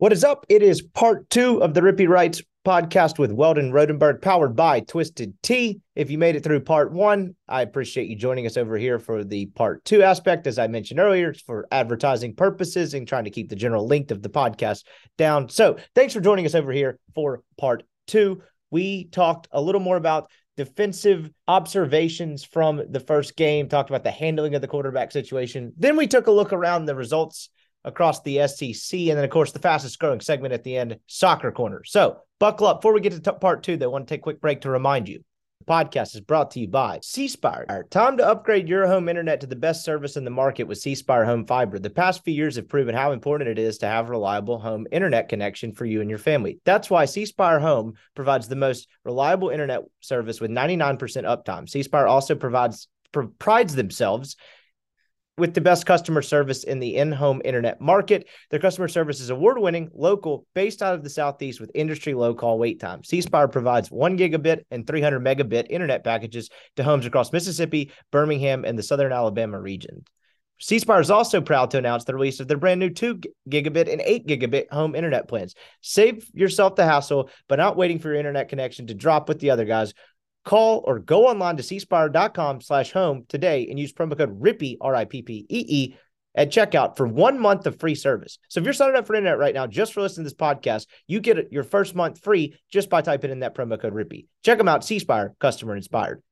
What is up? It is part two of the Rippee Writes podcast with Weldon Rodenberg, powered by Twisted Tea. If you made it through part one, I appreciate you joining us over here for the part two aspect. As I mentioned earlier, it's for advertising purposes and trying to keep the general length of the podcast down. So thanks for joining us over here for part two. We talked a little more about defensive observations from the first game, talked about the handling of the quarterback situation. Then we took a look around the results across the SEC. And then, of course, the fastest growing segment at the end, Soccer Corner. So buckle up. Before we get to t- part two, they want to take a quick break to remind you. The podcast is brought to you by C Spire. Time to upgrade your home internet to the best service in the market with C Spire Home Fiber. The past few years have proven how important it is to have a reliable home internet connection for you and your family. That's why C Spire Home provides the most reliable internet service with 99% uptime. C Spire also provides prides themselves with the best customer service in the in-home internet market. Their customer service is award-winning, local, based out of the Southeast with industry low call wait time. C provides one gigabit and 300 megabit internet packages to homes across Mississippi, Birmingham, and the Southern Alabama region. C is also proud to announce the release of their brand new 2 gigabit and 8 gigabit home internet plans. Save yourself the hassle by not waiting for your internet connection to drop with the other guys. Call or go online to cspire.com slash home today and use promo code RIPPEE, R-I-P-P-E-E, at checkout for one month of free service. So if you're signing up for internet right now, just for listening to this podcast, you get your first month free just by typing in that promo code RIPPEE. Check them out, C-Spire, customer inspired.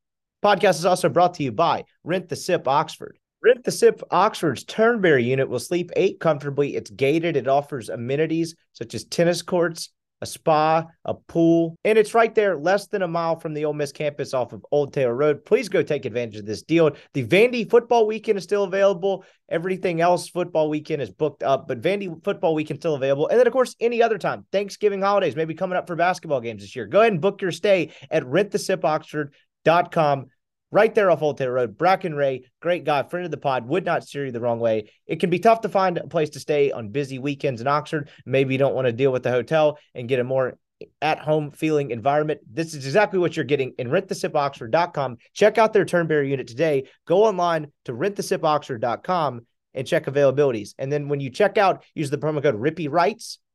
Podcast is also brought to you by Rent the Sip Oxford. Rent the Sip Oxford's Turnberry unit will sleep eight comfortably. It's gated. It offers amenities such as tennis courts, a spa, a pool, and it's right there, less than a mile from the Ole Miss campus off of Old Taylor Road. Please go take advantage of this deal. The Vandy football weekend is still available. Everything else football weekend is booked up, but Vandy football weekend still available. And then, of course, any other time, Thanksgiving holidays, maybe coming up for basketball games this year. Go ahead and book your stay at rentthesipoxford.com right there off Old Taylor Road. Bracken Ray, great guy, friend of the pod, would not steer you the wrong way. It can be tough to find a place to stay on busy weekends in Oxford. Maybe you don't want to deal with the hotel and get a more at home feeling environment. This is exactly what you're getting in rentthesipoxford.com. Check out their Turnberry unit today. Go online to rentthesipoxford.com and check availabilities. And then when you check out, use the promo code Rippee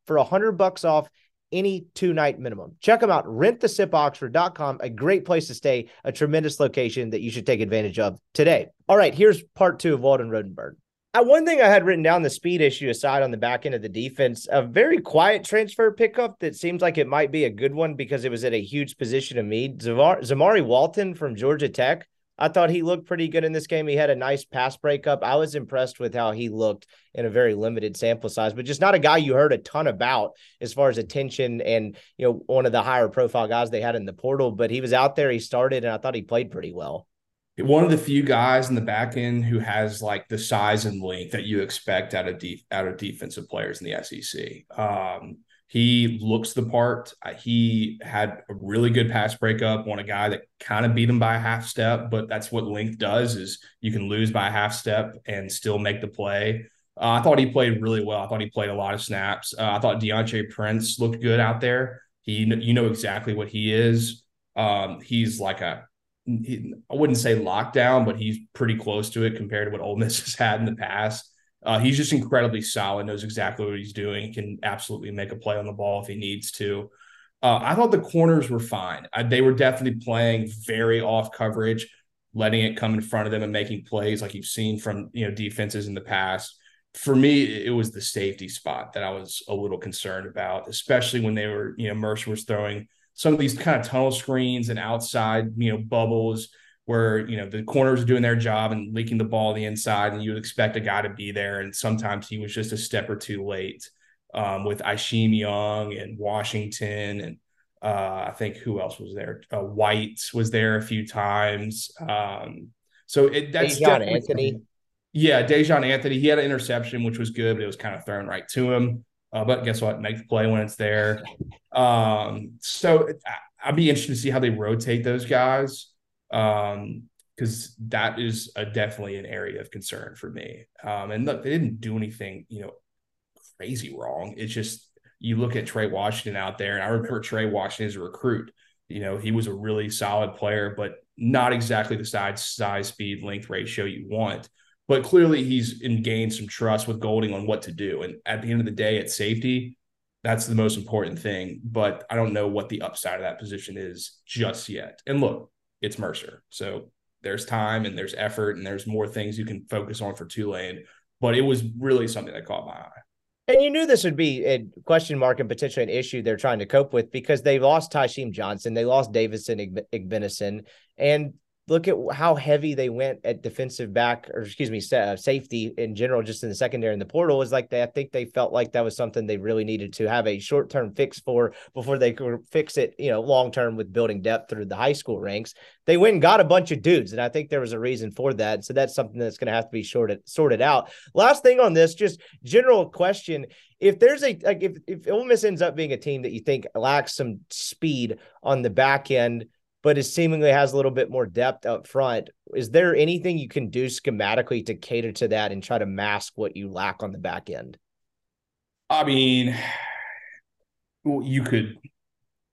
for a hundred bucks off any two night minimum. Check them out, rentthesipoxford.com, a great place to stay, a tremendous location that you should take advantage of today. All right, here's part two of Walden Rodenberg. Uh, one thing I had written down the speed issue aside on the back end of the defense, a very quiet transfer pickup that seems like it might be a good one because it was at a huge position of need. Zamari Walton from Georgia Tech I thought he looked pretty good in this game. He had a nice pass breakup. I was impressed with how he looked in a very limited sample size, but just not a guy you heard a ton about as far as attention and, you know, one of the higher profile guys they had in the portal. But he was out there, he started, and I thought he played pretty well. One of the few guys in the back end who has like the size and length that you expect out of def- out of defensive players in the SEC. Um, he looks the part. He had a really good pass breakup on a guy that kind of beat him by a half step, but that's what length does is you can lose by a half step and still make the play. Uh, I thought he played really well. I thought he played a lot of snaps. Uh, I thought Deantre Prince looked good out there. He, you know exactly what he is. Um, he's like a I wouldn't say lockdown, but he's pretty close to it compared to what Ole Miss has had in the past. Uh, he's just incredibly solid, knows exactly what he's doing, can absolutely make a play on the ball if he needs to. Uh, I thought the corners were fine. I, they were definitely playing very off coverage, letting it come in front of them and making plays like you've seen from you know defenses in the past. For me, it was the safety spot that I was a little concerned about, especially when they were you know Mercer was throwing some of these kind of tunnel screens and outside you know bubbles where you know the corners are doing their job and leaking the ball the inside, and you would expect a guy to be there, and sometimes he was just a step or two late. Um, with Isheem Young and Washington, and uh, I think who else was there? Uh, White was there a few times. Um, so it, that's Daijahn Anthony. Yeah, Daijahn Anthony. He had an interception, which was good, but it was kind of thrown right to him. Uh, but guess what? Make the play when it's there. Um, so I'd be interested to see how they rotate those guys um, because that is a, definitely an area of concern for me. Um, and look, they didn't do anything, you know, crazy wrong. It's just you look at Trey Washington out there, and I remember Trey Washington as a recruit. You know, he was a really solid player, but not exactly the size, size, speed, length ratio you want. But clearly, he's gained some trust with Golding on what to do. And at the end of the day, at safety, that's the most important thing. But I don't know what the upside of that position is just yet. And look, it's Mercer. So there's time and there's effort and there's more things you can focus on for Tulane. But it was really something that caught my eye. And you knew this would be a question mark and potentially an issue they're trying to cope with because they lost Tysheem Johnson, they lost Davison Igbinosun, and look at how heavy they went at defensive back or excuse me uh, safety in general just in the secondary in the portal is like they i think they felt like that was something they really needed to have a short-term fix for before they could fix it you know long-term with building depth through the high school ranks. They went and got a bunch of dudes and i think there was a reason for that so that's something that's going to have to be sorted sorted out. Last thing on this just general question. If there's a like if, if Ole Miss ends up being a team that you think lacks some speed on the back end but it seemingly has a little bit more depth up front. Is there anything you can do schematically to cater to that and try to mask what you lack on the back end? I mean, well, you could.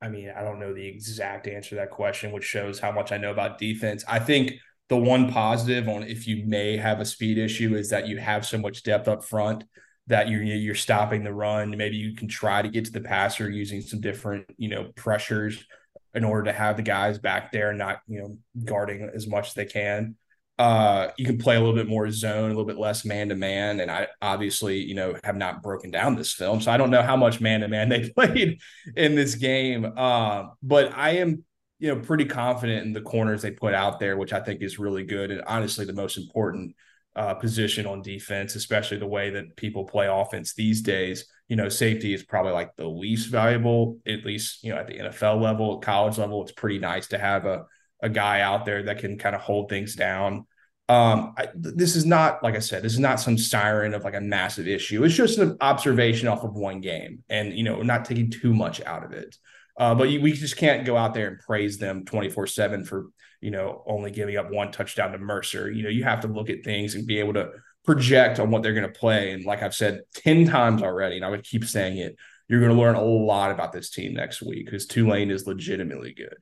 I mean, I don't know the exact answer to that question, which shows how much I know about defense. I think the one positive on if you may have a speed issue is that you have so much depth up front that you're you're stopping the run. Maybe you can try to get to the passer using some different you know pressures in order to have the guys back there not you know guarding as much as they can. Uh, you can play a little bit more zone, a little bit less man to man, and I obviously you know have not broken down this film, so I don't know how much man to man they played in this game. Uh, but I am you know pretty confident in the corners they put out there, which I think is really good, and honestly the most important uh, position on defense, especially the way that people play offense these days. You know, safety is probably like the least valuable, at least, you know, at the NFL level, college level. It's pretty nice to have a, a guy out there that can kind of hold things down. Um, I, this is not, like I said, this is not some siren of like a massive issue. It's just an observation off of one game and, you know, not taking too much out of it. Uh, but you, we just can't go out there and praise them 24 7 for you know, only giving up one touchdown to Mercer. You know, you have to look at things and be able to project on what they're going to play. And like I've said 10 times already, and I would keep saying it, you're going to learn a lot about this team next week because Tulane is legitimately good.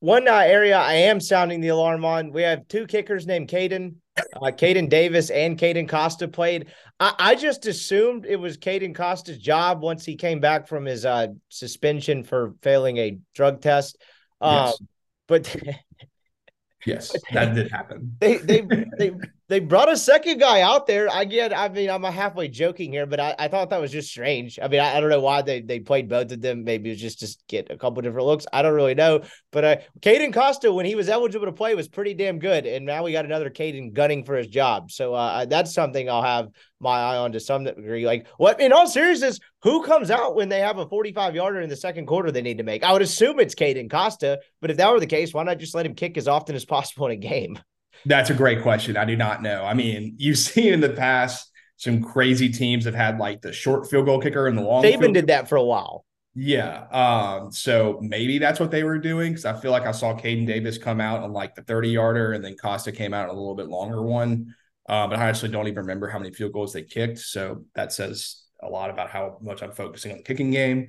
One uh, area I am sounding the alarm on. We have two kickers named Caden. Uh, Caden Davis and Caden Costa played. I, I, just assumed it was Caden Costa's job once he came back from his uh, suspension for failing a drug test. Yes. But Yes, that did happen. They they they they brought a second guy out there. I get. I mean, I'm halfway joking here, but I, I thought that was just strange. I mean, I, I don't know why they they played both of them. Maybe it was just to get a couple different looks. I don't really know. But uh, Caden Costa, when he was eligible to play, was pretty damn good. And now we got another Caden gunning for his job. So uh, that's something I'll have my eye on to some degree. Like, what in all seriousness, who comes out when they have a 45 yarder in the second quarter they need to make? I would assume it's Caden Costa, but if that were the case, why not just let him kick as often as possible in a game? That's a great question. I do not know. I mean, you've seen in the past some crazy teams have had like the short field goal kicker and the long. Saban did that for a while. Yeah. Um, so maybe that's what they were doing because I feel like I saw Caden Davis come out on like the 30 yarder and then Costa came out a little bit longer one. Uh, but I actually don't even remember how many field goals they kicked. So that says a lot about how much I'm focusing on the kicking game.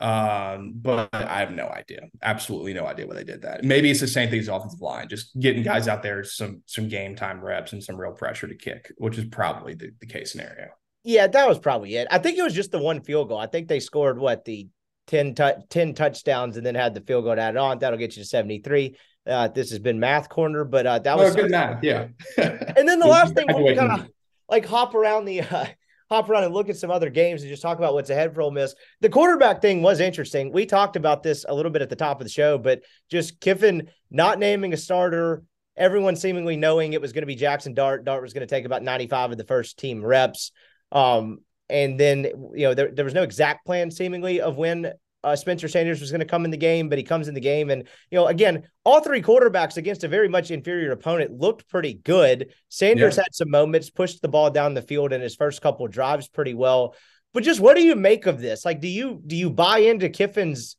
Um, but I have no idea. Absolutely no idea why they did that. Maybe it's the same thing as offensive line, just getting guys out there some some game time reps and some real pressure to kick, which is probably the, the case scenario. Yeah, that was probably it. I think it was just the one field goal. I think they scored what the 10, t- 10 touchdowns and then had the field goal added on. That'll get you to 73. Uh, this has been math corner, but uh, that was oh, good math. Yeah. and then the last thing, we'll kind of like hop around the uh, hop around and look at some other games and just talk about what's ahead for Ole Miss. The quarterback thing was interesting. We talked about this a little bit at the top of the show, but just Kiffin not naming a starter, everyone seemingly knowing it was going to be Jackson Dart. Dart was going to take about 95 of the first team reps. Um, and then, you know, there, there was no exact plan seemingly of when uh, Spencer Sanders was going to come in the game, but he comes in the game. And, you know, again, all three quarterbacks against a very much inferior opponent looked pretty good. Sanders yeah. had some moments, pushed the ball down the field in his first couple drives pretty well. But just what do you make of this? Like, do you do you buy into Kiffin's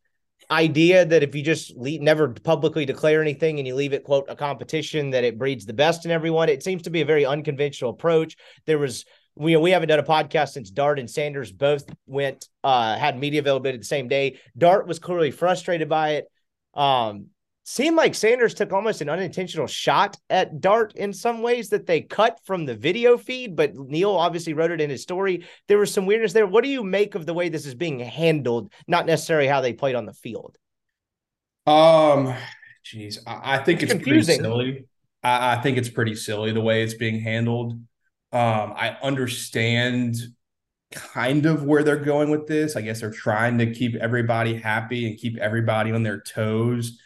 idea that if you just leave, never publicly declare anything and you leave it quote a competition that it breeds the best in everyone? It seems to be a very unconventional approach. There was we we haven't done a podcast since Dart and Sanders both went uh had media availability the same day. Dart was clearly frustrated by it. Um seemed like Sanders took almost an unintentional shot at Dart in some ways that they cut from the video feed, but Neal obviously wrote it in his story. There was some weirdness there. What do you make of the way this is being handled, not necessarily how they played on the field? Um, geez, I, I think it's, it's confusing. pretty silly. I, I think it's pretty silly the way it's being handled. Um, I understand kind of where they're going with this. I guess they're trying to keep everybody happy and keep everybody on their toes.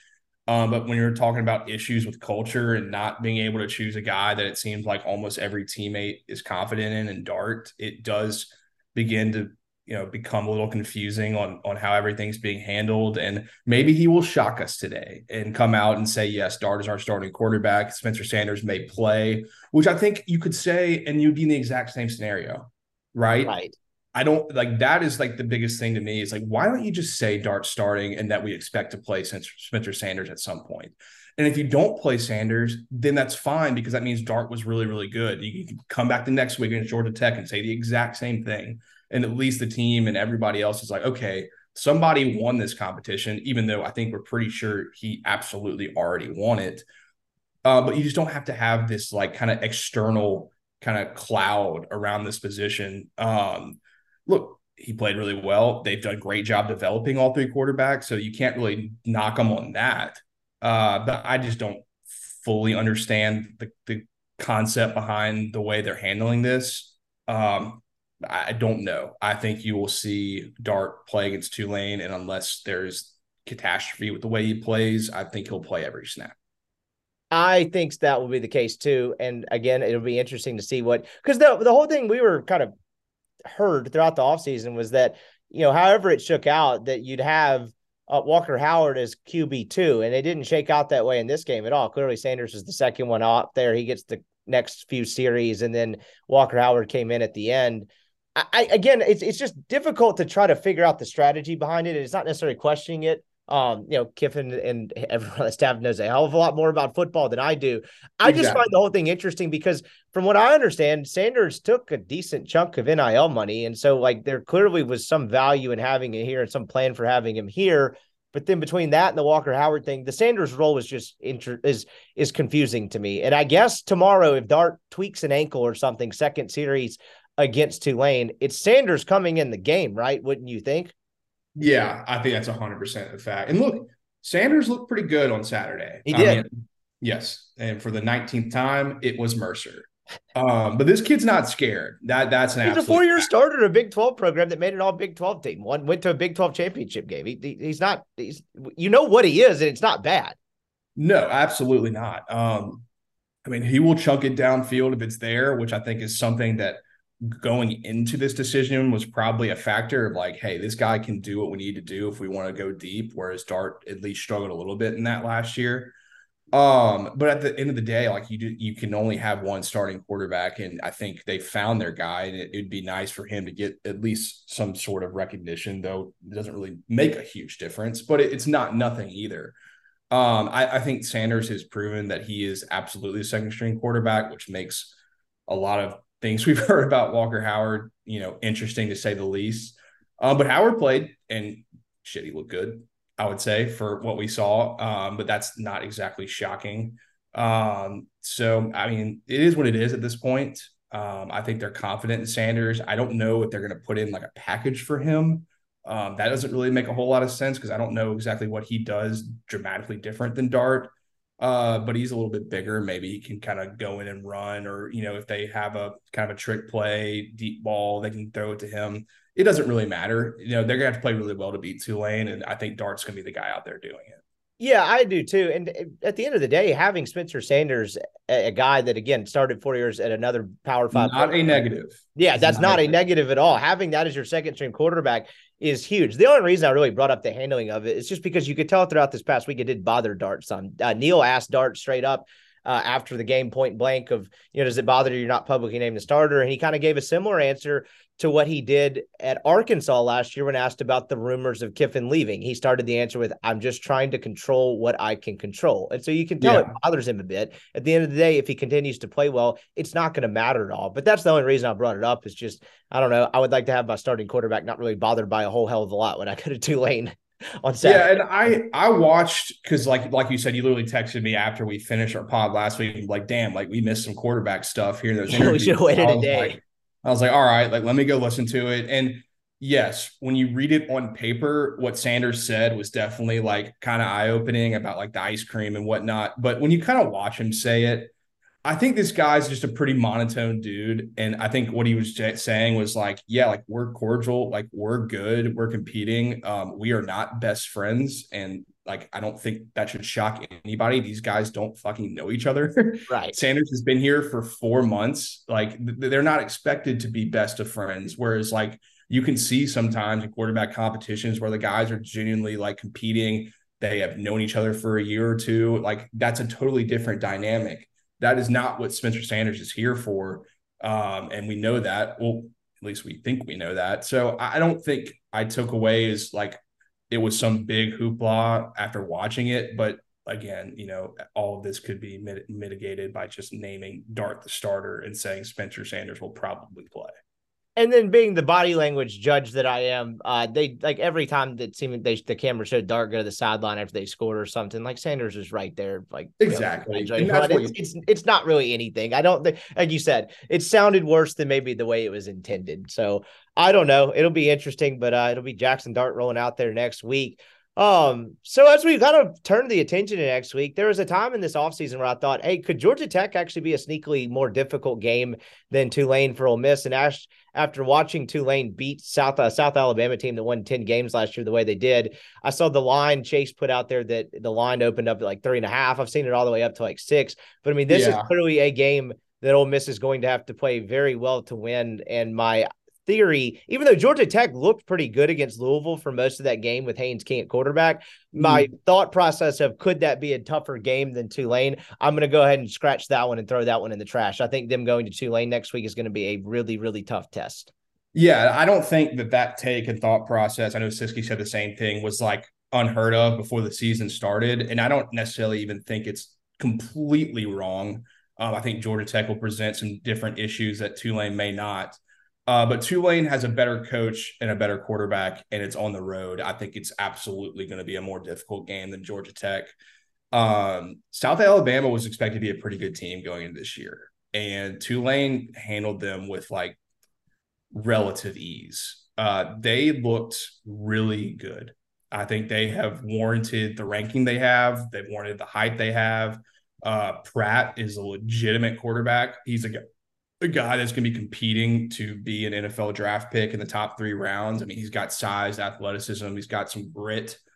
Um, but when you're talking about issues with culture and not being able to choose a guy that it seems like almost every teammate is confident in and Dart, it does begin to you know become a little confusing on on how everything's being handled. And maybe he will shock us today and come out and say yes dart is our starting quarterback. Spencer sanders may play which i think you could say and you'd be in the exact same scenario right? Right. I don't like that is like the biggest thing to me is like why don't you just say dart starting and that we expect to play spencer sanders at some point? And if you don't play Sanders, then that's fine because that means Dart was really, really good. You can come back the next week against Georgia Tech and say the exact same thing and at least the team and everybody else is like, okay, somebody won this competition, even though I think we're pretty sure he absolutely already won it. Uh, but you just don't have to have this like kind of external kind of cloud around this position. Um, look, he played really well. They've done a great job developing all three quarterbacks, so you can't really knock them on that. Uh, but I just don't fully understand the, the concept behind the way they're handling this. Um, I don't know. I think you will see Dart play against Tulane, and unless there's catastrophe with the way he plays, I think he'll play every snap. I think that will be the case too. And again, it'll be interesting to see what because the the whole thing we were kind of heard throughout the offseason was that, you know, however it shook out, that you'd have uh, Walker Howard as QB two, and it didn't shake out that way in this game at all. Clearly, Sanders is the second one up there. He gets the next few series, and then Walker Howard came in at the end. I again, it's it's just difficult to try to figure out the strategy behind it. It's not necessarily questioning it. Um, you know, Kiffin and everyone on the staff knows a hell of a lot more about football than I do. I exactly. just find the whole thing interesting because, from what I understand, Sanders took a decent chunk of NIL money, and so like there clearly was some value in having it here and some plan for having him here. But then between that and the Walker Howard thing, the Sanders role was just inter- is is confusing to me. And I guess tomorrow, if Dart tweaks an ankle or something, second series, against Tulane. It's Sanders coming in the game, right? Wouldn't you think? Yeah, I think that's 100% a fact. And look, Sanders looked pretty good on Saturday. He did. I mean, yes. And for the 19th time, it was Mercer. Um, but this kid's not scared. That that's an he's a four year starter, at a Big Twelve program that made an All Big Twelve team. One went to a Big Twelve championship game. He, he, he's not. He's you know what he is, and it's not bad. No, absolutely not. Um, I mean, he will chunk it downfield if it's there, which I think is something that going into this decision was probably a factor of like, hey, this guy can do what we need to do if we want to go deep. Whereas Dart at least struggled a little bit in that last year. Um, but at the end of the day, like you do, you can only have one starting quarterback, and I think they found their guy, and it, would be nice for him to get at least some sort of recognition, though it doesn't really make a huge difference, but it, it's not nothing either. Um, I, I think Sanders has proven that he is absolutely a second string quarterback, which makes a lot of things we've heard about Walker Howard, you know, interesting to say the least. Uh, but Howard played, and shit, he looked good. I would say for what we saw, um, but that's not exactly shocking. Um, so I mean, it is what it is at this point. Um, I think they're confident in Sanders. I don't know if they're going to put in like a package for him. Um, that doesn't really make a whole lot of sense because I don't know exactly what he does dramatically different than Dart. Uh, but he's a little bit bigger. Maybe he can kind of go in and run, or you know, if they have a kind of a trick play, deep ball, they can throw it to him. It doesn't really matter. You know, they're gonna have to play really well to beat Tulane, and I think Dart's gonna be the guy out there doing it. Yeah, I do too. And uh, at the end of the day, having Spencer Sanders, a guy that again started four years at another Power Five, not program, a negative. Yeah, that's not, not a negative at all. Having that as your second string quarterback is huge. The only reason I really brought up the handling of it is just because you could tell throughout this past week it did bother Dart some. Uh, Neal asked Dart straight up uh, after the game, point blank, of you know, does it bother you you're not publicly named the starter? And he kind of gave a similar answer to what he did at Arkansas last year when asked about the rumors of Kiffin leaving. He started the answer with, I'm just trying to control what I can control. And so you can tell yeah. it bothers him a bit. At the end of the day, if he continues to play well, it's not going to matter at all. But that's the only reason I brought it up is just, I don't know. I would like to have my starting quarterback not really bothered by a whole hell of a lot when I could have Tulane on Saturday. Yeah, and I I watched because like like you said, you literally texted me after we finished our pod last week. Like, damn, like we missed some quarterback stuff here in those interviews. we should have waited a day. Like, I was like, all right, like let me go listen to it. And yes, when you read it on paper, what Sanders said was definitely like kind of eye opening about like the ice cream and whatnot. But when you kind of watch him say it, I think this guy's just a pretty monotone dude. And I think what he was saying was like, yeah, like we're cordial, like we're good, we're competing. Um, we are not best friends. And like, I don't think that should shock anybody. These guys don't fucking know each other. Right. Sanders has been here for four months. Like, they're not expected to be best of friends. Whereas, like, you can see sometimes in quarterback competitions where the guys are genuinely like competing. They have known each other for a year or two. Like, that's a totally different dynamic. That is not what Spencer Sanders is here for. Um, and we know that. Well, at least we think we know that. So I don't think I took away as like it was some big hoopla after watching it. But again, you know, all of this could be mit- mitigated by just naming Dart the starter and saying Spencer Sanders will probably play and then being the body language judge that I am, uh, they like every time that seemed they the camera showed Dart go to the sideline after they scored or something, like Sanders is right there, like exactly. You know, it's, it's, it's not really anything. I don't think, like you said, it sounded worse than maybe the way it was intended. So I don't know. It'll be interesting, but uh, it'll be Jackson Dart rolling out there next week. Um, so as we kind of turn the attention to next week, there was a time in this offseason where I thought, hey, could Georgia Tech actually be a sneakily more difficult game than Tulane for Ole Miss? And Ash, after watching Tulane beat South uh, South Alabama team that won 10 games last year the way they did, I saw the line Chase put out there that the line opened up at like three and a half. I've seen it all the way up to like six. But I mean, this yeah. is clearly a game that Ole Miss is going to have to play very well to win. And my theory, even though Georgia Tech looked pretty good against Louisville for most of that game with Haynes King quarterback, mm. my thought process of could that be a tougher game than Tulane? I'm going to go ahead and scratch that one and throw that one in the trash. I think them going to Tulane next week is going to be a really, really tough test. Yeah, I don't think that that take and thought process. I know Siski said the same thing was like unheard of before the season started, and I don't necessarily even think it's completely wrong. Um, I think Georgia Tech will present some different issues that Tulane may not. Uh, but Tulane has a better coach and a better quarterback, and it's on the road. I think it's absolutely going to be a more difficult game than Georgia Tech. Um, South Alabama was expected to be a pretty good team going into this year, and Tulane handled them with like relative ease. Uh, they looked really good. I think they have warranted the ranking they have. They've warranted the height they have. Uh, Pratt is a legitimate quarterback. He's a a guy that's going to be competing to be an NFL draft pick in the top three rounds. I mean, he's got size, athleticism, he's got some grit.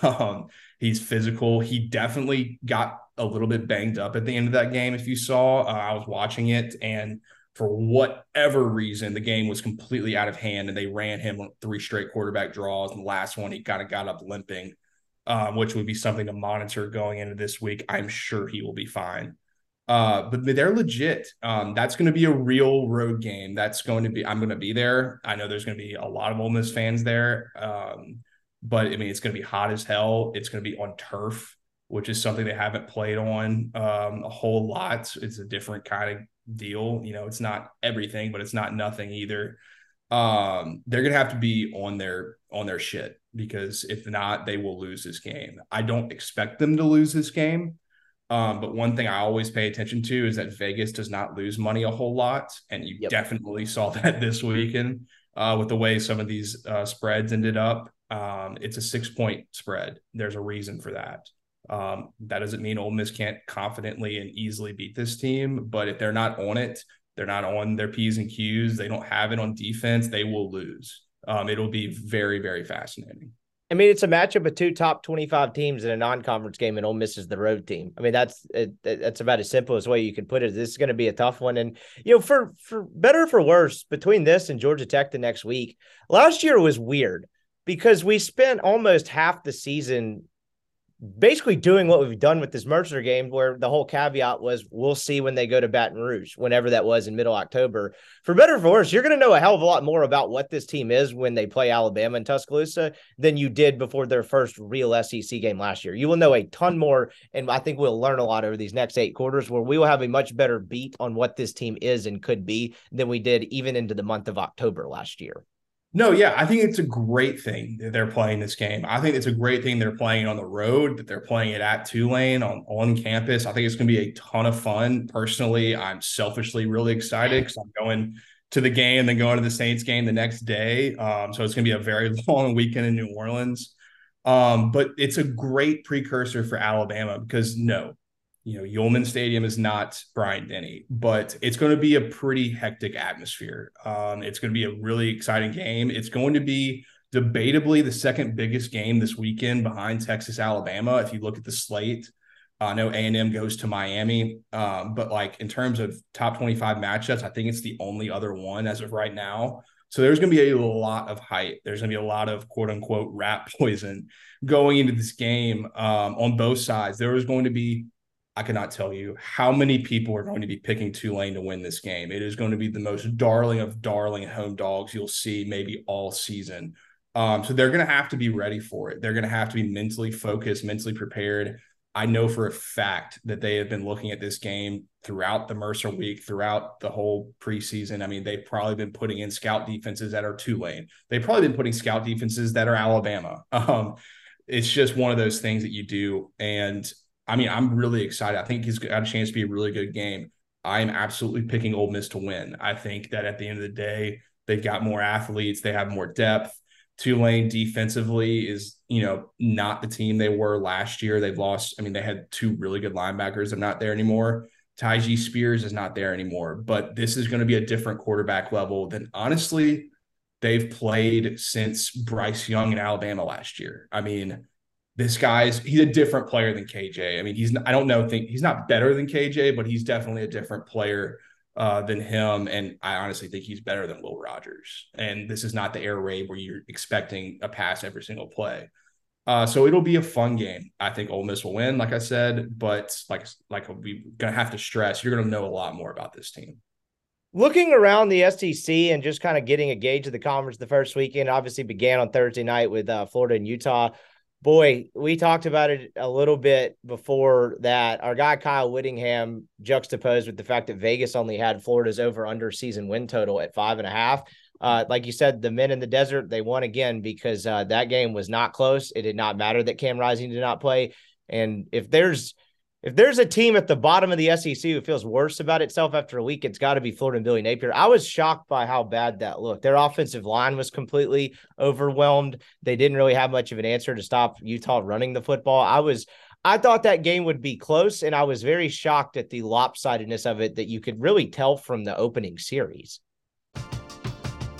Um, he's physical. He definitely got a little bit banged up at the end of that game. If you saw, uh, I was watching it, and for whatever reason, the game was completely out of hand, and they ran him three straight quarterback draws. And the last one, he kind of got up limping, um, which would be something to monitor going into this week. I'm sure he will be fine. Uh, but they're legit. Um, that's going to be a real road game. That's going to be. I'm going to be there. I know there's going to be a lot of Ole Miss fans there. Um, but I mean, it's going to be hot as hell. It's going to be on turf, which is something they haven't played on um, a whole lot. It's a different kind of deal. You know, it's not everything, but it's not nothing either. um, they're gonna have to be on their on their shit because if not, they will lose this game. I don't expect them to lose this game. Um, but one thing I always pay attention to is that Vegas does not lose money a whole lot, and you yep. definitely saw that this weekend uh, with the way some of these uh, spreads ended up. Um, it's a six point spread. There's a reason for that. Um, that doesn't mean Ole Miss can't confidently and easily beat this team, but if they're not on it, they're not on their P's and Q's, they don't have it on defense, they will lose. Um, it'll be very, very fascinating. I mean, it's a matchup of two top 25 teams in a non-conference game, and Ole Miss is the road team. I mean, that's it, that's about as simple as way you can put it. This is going to be a tough one, and you know, for for better or for worse, between this and Georgia Tech the next week, last year was weird because we spent almost half the season basically doing what we've done with this Mercer game, where the whole caveat was we'll see when they go to Baton Rouge, whenever that was in middle October. For better or for worse, you're going to know a hell of a lot more about what this team is when they play Alabama in Tuscaloosa than you did before their first real SEC game last year. You will know a ton more, and I think we'll learn a lot over these next eight quarters where we will have a much better beat on what this team is and could be than we did even into the month of October last year. No, yeah, I think it's a great thing that they're playing this game. I think it's a great thing they're playing on the road, that they're playing it at Tulane on, on campus. I think it's going to be a ton of fun. Personally, I'm selfishly really excited because I'm going to the game, then going to the Saints game the next day. Um, so it's going to be a very long weekend in New Orleans. Um, but it's a great precursor for Alabama because no, you know, Yulman Stadium is not Bryant-Denny, but it's going to be a pretty hectic atmosphere. Um, it's going to be a really exciting game. It's going to be debatably the second biggest game this weekend behind Texas Alabama. If you look at the slate, I know A and M goes to Miami, um, but like in terms of top twenty-five matchups, I think it's the only other one as of right now. So there's going to be a lot of hype. There's going to be a lot of quote unquote rat poison going into this game um, on both sides. There is going to be I cannot tell you how many people are going to be picking Tulane to win this game. It is going to be the most darling of darling home dogs you'll see maybe all season. Um, so they're going to have to be ready for it. They're going to have to be mentally focused, mentally prepared. I know for a fact that they have been looking at this game throughout the Mercer week, throughout the whole preseason. I mean, they've probably been putting in scout defenses that are Tulane. They've probably been putting scout defenses that are Alabama. Um, it's just one of those things that you do. And I mean, I'm really excited. I think he's got a chance to be a really good game. I am absolutely picking Ole Miss to win. I think that at the end of the day, they've got more athletes, they have more depth. Tulane defensively is, you know, not the team they were last year. They've lost. I mean, they had two really good linebackers. They're not there anymore. Tyjae Spears is not there anymore. But this is going to be a different quarterback level than honestly they've played since Bryce Young in Alabama last year. I mean, this guy's he's a different player than KJ. I mean, he's I don't know think he's not better than KJ, but he's definitely a different player uh, than him. And I honestly think he's better than Will Rogers. And this is not the air raid where you're expecting a pass every single play. Uh, so it'll be a fun game. I think Ole Miss will win, like I said, but like like we're gonna have to stress, you're gonna know a lot more about this team. Looking around the SEC and just kind of getting a gauge of the conference the first weekend, obviously began on Thursday night with uh, Florida and Utah boy, we talked about it a little bit before that. Our guy Kyle Whittingham juxtaposed with the fact that Vegas only had Florida's over under season win total at five and a half. Uh, like you said, the men in the desert, they won again because uh, that game was not close. It did not matter that Cam Rising did not play. And if there's if there's a team at the bottom of the SEC who feels worse about itself after a week, it's got to be Florida and Billy Napier. I was shocked by how bad that looked. Their offensive line was completely overwhelmed. They didn't really have much of an answer to stop Utah running the football. I was I thought that game would be close, and I was very shocked at the lopsidedness of it that you could really tell from the opening series.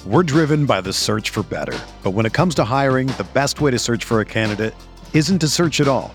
We're driven by the search for better. But when it comes to hiring, the best way to search for a candidate isn't to search at all.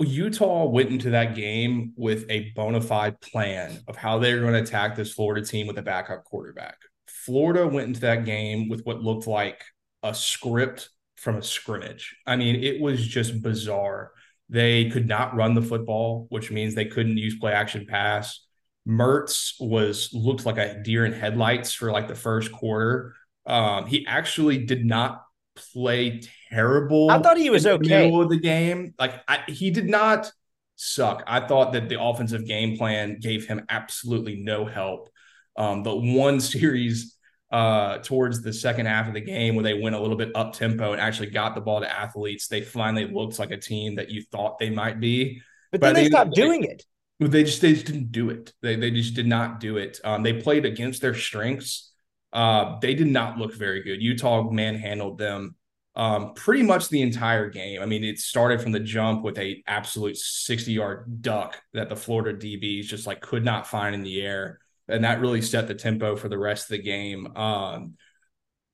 Utah went into that game with a bona fide plan of how they were going to attack this Florida team with a backup quarterback. Florida went into that game with what looked like a script from a scrimmage. I mean, it was just bizarre. They could not run the football, which means they couldn't use play action pass. Mertz was looked like a deer in headlights for like the first quarter. Um, he actually did not play terrible. I thought he was okay. Middle of the game, like I, he did not suck. I thought that the offensive game plan gave him absolutely no help. Um, but one series uh, towards the second half of the game where they went a little bit up tempo and actually got the ball to athletes, they finally looked like a team that you thought they might be. But, but then they stopped doing it. They just they just didn't do it. They they just did not do it. Um, they played against their strengths. Uh, they did not look very good. Utah manhandled them um, pretty much the entire game. I mean, it started from the jump with a absolute 60 yard duck that the Florida DBs just like could not find in the air. And that really set the tempo for the rest of the game. Um,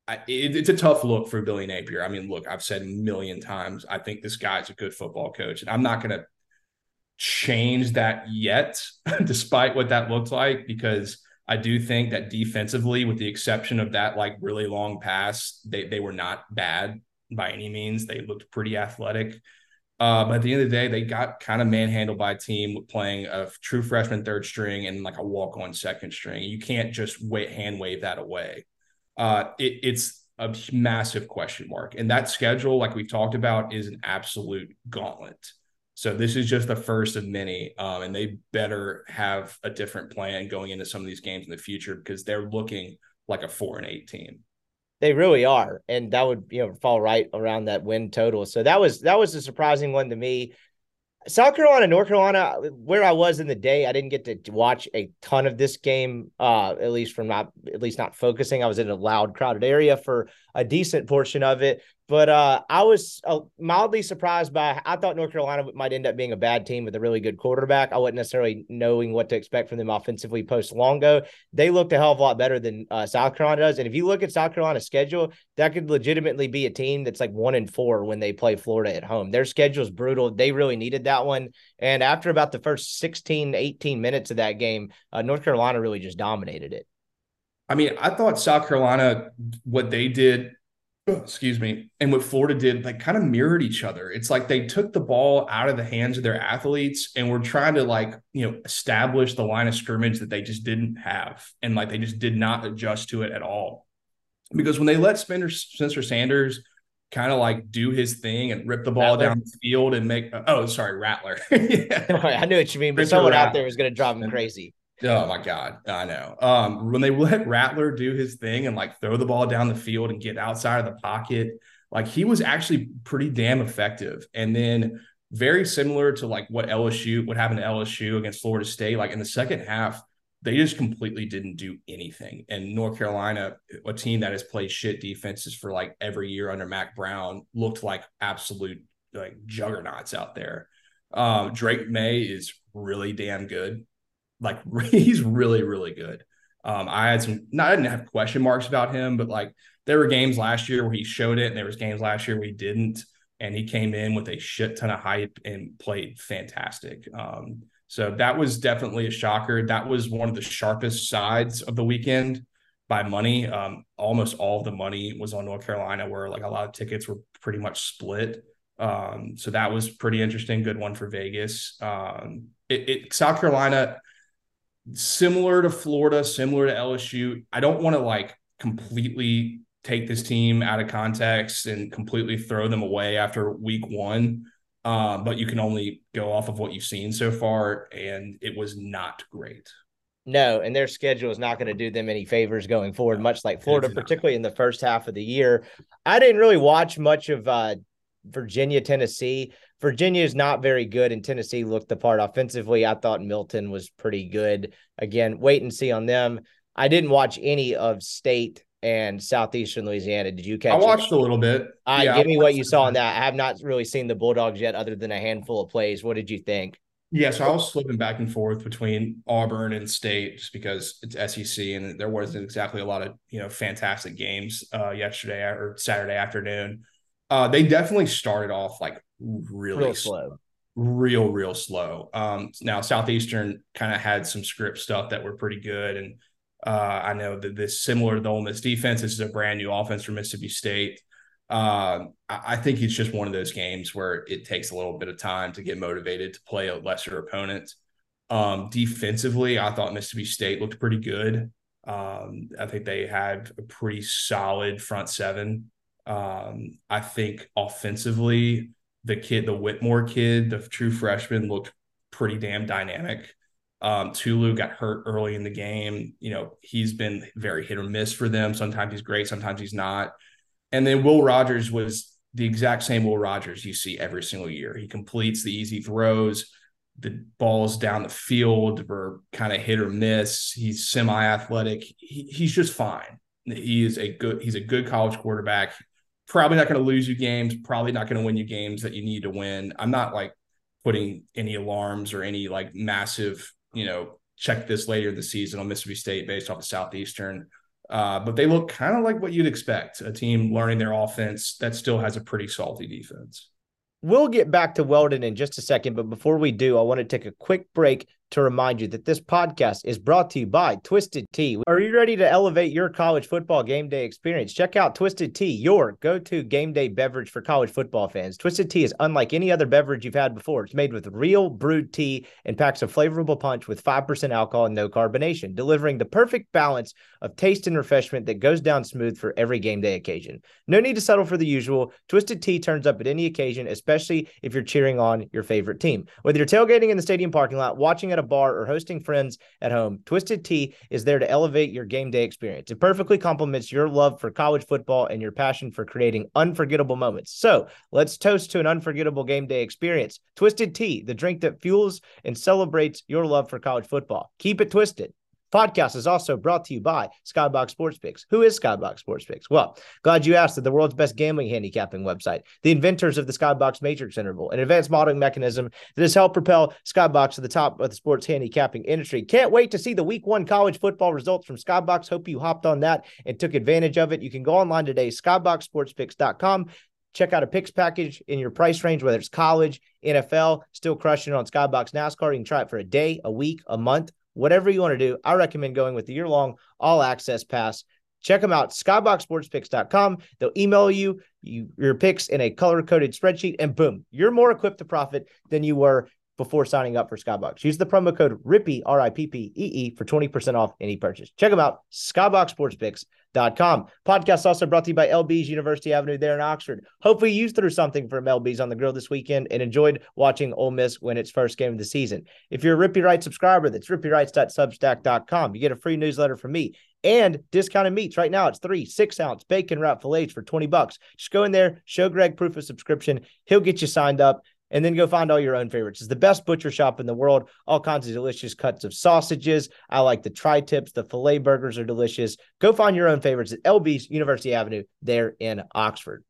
I, it, it's a tough look for Billy Napier. I mean, look, I've said a million times, I think this guy's a good football coach. And I'm not going to change that yet, despite what that looked like, because I do think that defensively, with the exception of that like really long pass, they they were not bad by any means. They looked pretty athletic. Uh, but at the end of the day, they got kind of manhandled by a team playing a true freshman third string and like a walk on second string. You can't just wait, hand wave that away. Uh, it, it's a massive question mark. And that schedule, like we've talked about, is an absolute gauntlet. So this is just the first of many, um, and they better have a different plan going into some of these games in the future because they're looking like a four and eight team. They really are, and that would you know fall right around that win total. So that was that was a surprising one to me. South Carolina, North Carolina, where I was in the day, I didn't get to watch a ton of this game. Uh, at least from not at least not focusing. I was in a loud, crowded area for a decent portion of it. But uh, I was uh, mildly surprised by. I thought North Carolina might end up being a bad team with a really good quarterback. I wasn't necessarily knowing what to expect from them offensively post Longo. They looked a hell of a lot better than uh, South Carolina does. And if you look at South Carolina's schedule, that could legitimately be a team that's like one and four when they play Florida at home. Their schedule is brutal. They really needed that one. And after about the first 16, 18 minutes of that game, uh, North Carolina really just dominated it. I mean, I thought South Carolina, what they did excuse me, and what Florida did, like kind of mirrored each other. It's like they took the ball out of the hands of their athletes and were trying to like, you know, establish the line of scrimmage that they just didn't have. And like they just did not adjust to it at all. Because when they let Spencer, Spencer Sanders kind of like do his thing and rip the ball Rattler. down the field and make, oh, sorry, Rattler. yeah. I knew what you mean, but Spencer someone Rattler. out there was going to drive him crazy. Oh my God. I know. Um, when they let Rattler do his thing and like throw the ball down the field and get outside of the pocket, like he was actually pretty damn effective. And then very similar to like what LSU, what happened to LSU against Florida State, like in the second half, they just completely didn't do anything. And North Carolina, a team that has played shit defenses for like every year under Mack Brown, looked like absolute like juggernauts out there. Um, Drake Maye is really damn good. Like he's really, really good. Um, I had some, not, I didn't have question marks about him, but like there were games last year where he showed it, and there was games last year where he didn't, and he came in with a shit ton of hype and played fantastic. Um, so that was definitely a shocker. That was one of the sharpest sides of the weekend by money. Um, almost all the money was on North Carolina, where like a lot of tickets were pretty much split. Um, so that was pretty interesting. Good one for Vegas. Um, it, it South Carolina similar to Florida, similar to LSU. I don't want to like completely take this team out of context and completely throw them away after week one. Uh, but you can only go off of what you've seen so far, and it was not great. No, and their schedule is not going to do them any favors going forward, much like Florida, particularly in the first half of the year. I didn't really watch much of uh, Virginia, Tennessee. Virginia is not very good, and Tennessee looked the part offensively. I thought Milton was pretty good. Again, wait and see on them. I didn't watch any of State and Southeastern Louisiana. Did you catch? I watched it? a little bit. Uh, yeah, give me what you saw on that. I have not really seen the Bulldogs yet, other than a handful of plays. What did you think? Yeah, so I was flipping back and forth between Auburn and State just because it's SEC and there wasn't exactly a lot of you know fantastic games uh, yesterday or Saturday afternoon. Uh, they definitely started off like really real slow, real real slow. Um, now Southeastern kind of had some script stuff that were pretty good and uh, I know that this similar to the Ole Miss defense. This is a brand new offense for Mississippi State. Uh, I think it's just one of those games where it takes a little bit of time to get motivated to play a lesser opponent. Um, defensively, I thought Mississippi State looked pretty good. Um, I think they had a pretty solid front seven. Um, I think offensively, the kid, the Whitmore kid, the true freshman, looked pretty damn dynamic. Um, Tulu got hurt early in the game. You know, he's been very hit or miss for them. Sometimes he's great, sometimes he's not. And then Will Rogers was the exact same Will Rogers you see every single year. He completes the easy throws. The balls down the field were kind of hit or miss. He's semi-athletic. He, he's just fine. He is a good. He's a good college quarterback. Probably not going to lose you games. Probably not going to win you games that you need to win. I'm not like putting any alarms or any like massive you know, check this later in the season on Mississippi State based off of Southeastern. Uh, but they look kind of like what you'd expect a team learning their offense that still has a pretty salty defense. We'll get back to Weldon in just a second, but before we do, I want to take a quick break to remind you that this podcast is brought to you by Twisted Tea. Are you ready to elevate your college football game day experience? Check out Twisted Tea, your go to game day beverage for college football fans. Twisted Tea is unlike any other beverage you've had before. It's made with real brewed tea and packs a flavorful punch with 5% alcohol and no carbonation, delivering the perfect balance of taste and refreshment that goes down smooth for every game day occasion. No need to settle for the usual. Twisted Tea turns up at any occasion, especially if you're cheering on your favorite team. Whether you're tailgating in the stadium parking lot, watching at a bar, or hosting friends at home, Twisted Tea is there to elevate your game day experience. It perfectly complements your love for college football and your passion for creating unforgettable moments. So let's toast to an unforgettable game day experience. Twisted Tea, the drink that fuels and celebrates your love for college football. Keep it twisted. Podcast is also brought to you by Skybox Sports Picks. Who is Skybox Sports Picks? Well, glad you asked. the world's best gambling handicapping website, the inventors of the Skybox Matrix interval, an advanced modeling mechanism that has helped propel Skybox to the top of the sports handicapping industry. Can't wait to see the week one college football results from Skybox. Hope you hopped on that and took advantage of it. You can go online today, skyboxsportspicks.com check out a picks package in your price range, whether it's college, NFL, still crushing on Skybox NASCAR. You can try it for a day, a week, a month, whatever you want to do, I recommend going with the year long all access pass. Check them out, skyboxsportspicks.com. They'll email you, you your picks in a color coded spreadsheet, and boom, you're more equipped to profit than you were before signing up for Skybox. Use the promo code RIPPEE, R I P P E E, for 20% off any purchase. Check them out, skyboxsportspicks.com. Podcast also brought to you by LB's University Avenue there in Oxford. Hopefully, you threw something from LB's on the grill this weekend and enjoyed watching Ole Miss win its first game of the season. If you're a Rippee Writes subscriber, that's rippeewrites.substack.com. You get a free newsletter from me and discounted meats right now. It's three six ounce bacon wrap fillets for 20 bucks. Just go in there, show Greg proof of subscription. He'll get you signed up and then go find all your own favorites. It's the best butcher shop in the world. All kinds of delicious cuts of sausages. I like the tri tips. The filet burgers are delicious. Go find your own favorites at LB's University Avenue there in Oxford.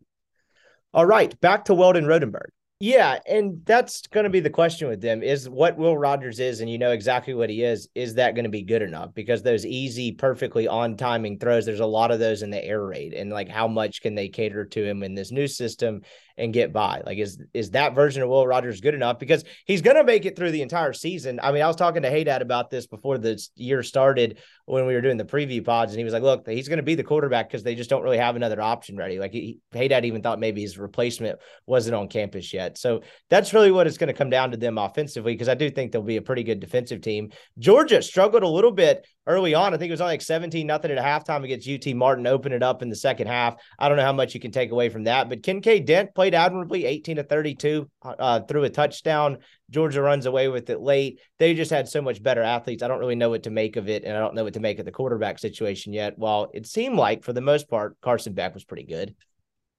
All right, back to Weldon Rodenberg. Yeah, and that's going to be the question with them is what Will Rogers is, and you know exactly what he is. Is that going to be good enough? Because those easy, perfectly on timing throws, there's a lot of those in the air raid, and like how much can they cater to him in this new system and get by? Like, is is that version of Will Rogers good enough? Because he's going to make it through the entire season. I mean, I was talking to Haydad about this before the year started when we were doing the preview pods, and he was like, "Look, he's going to be the quarterback because they just don't really have another option ready." Like, he, Haydad even thought maybe his replacement wasn't on campus yet. So that's really what it's going to come down to them offensively because I do think they'll be a pretty good defensive team. Georgia struggled a little bit early on. I think it was only like 17 nothing at halftime against UT Martin, open it up in the second half. I don't know how much you can take away from that, but Kinkead Dent played admirably, 18 to 32, uh, threw a touchdown. Georgia runs away with it late. They just had so much better athletes. I don't really know what to make of it, and I don't know what to make of the quarterback situation yet. While it seemed like, for the most part, Carson Beck was pretty good.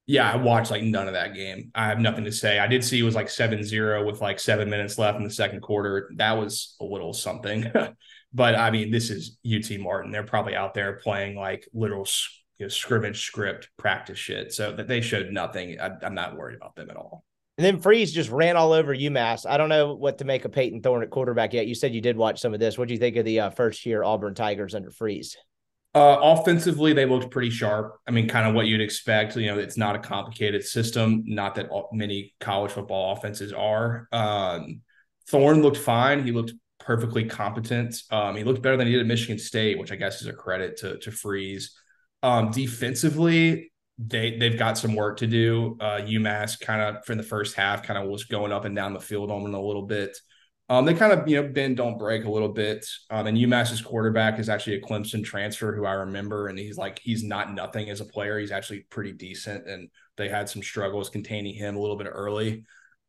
Yeah, I watched like none of that game. I have nothing to say. I did see it was like 7-0 with like 7 minutes left in the second quarter. That was a little something. but I mean, this is UT Martin. They're probably out there playing like literal you know, scrimmage script practice shit. So that they showed nothing. I, I'm not worried about them at all. And then Freeze just ran all over UMass. I don't know what to make of Payton Thorne at quarterback yet. You said you did watch some of this. What do you think of the uh, first year Auburn Tigers under Freeze? Uh, offensively, they looked pretty sharp. I mean, kind of what you'd expect. You know, it's not a complicated system. Not that all, many college football offenses are. Um, Thorne looked fine. He looked perfectly competent. Um, he looked better than he did at Michigan State, which I guess is a credit to to Freeze. Um, defensively, they they've got some work to do. Uh, UMass kind of for the first half kind of was going up and down the field on them a little bit. Um, they kind of you know bend don't break a little bit. Um, and UMass's quarterback is actually a Clemson transfer who I remember, and he's like he's not nothing as a player. He's actually pretty decent, and they had some struggles containing him a little bit early.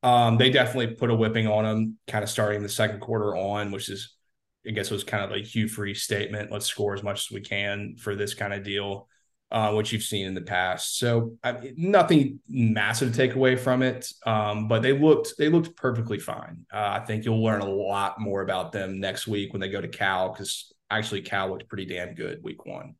Um, they definitely put a whipping on them, kind of starting the second quarter on, which is I guess was kind of a Hugh Freeze statement. Let's score as much as we can for this kind of deal uh, which you've seen in the past. So I nothing massive to take away from it, um, but they looked they looked perfectly fine. Uh, I think you'll learn a lot more about them next week when they go to Cal because actually Cal looked pretty damn good week one.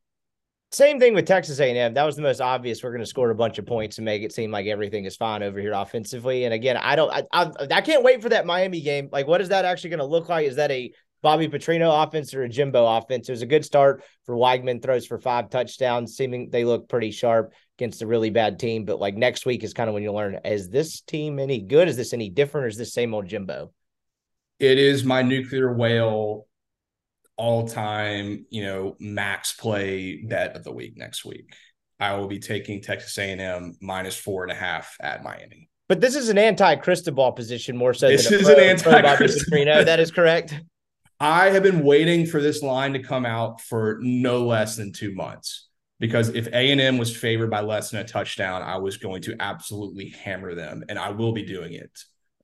Same thing with Texas A&M. That was the most obvious. We're going to score a bunch of points and make it seem like everything is fine over here offensively. And again, I don't, I, I, I can't wait for that Miami game. Like, what is that actually going to look like? Is that a Bobby Petrino offense or a Jimbo offense. It was a good start for Weigman, throws for five touchdowns, seeming they look pretty sharp against a really bad team. But like next week is kind of when you learn is this team any good? Is this any different? Or is this same old Jimbo? It is my nuclear whale all time, you know, max play bet of the week next week. I will be taking Texas A&M minus four and a half at Miami. But this is an anti-Cristobal position more so. This is pro, an anti-Cristobal. That is correct. I have been waiting for this line to come out for no less than two months because if A and M was favored by less than a touchdown, I was going to absolutely hammer them, and I will be doing it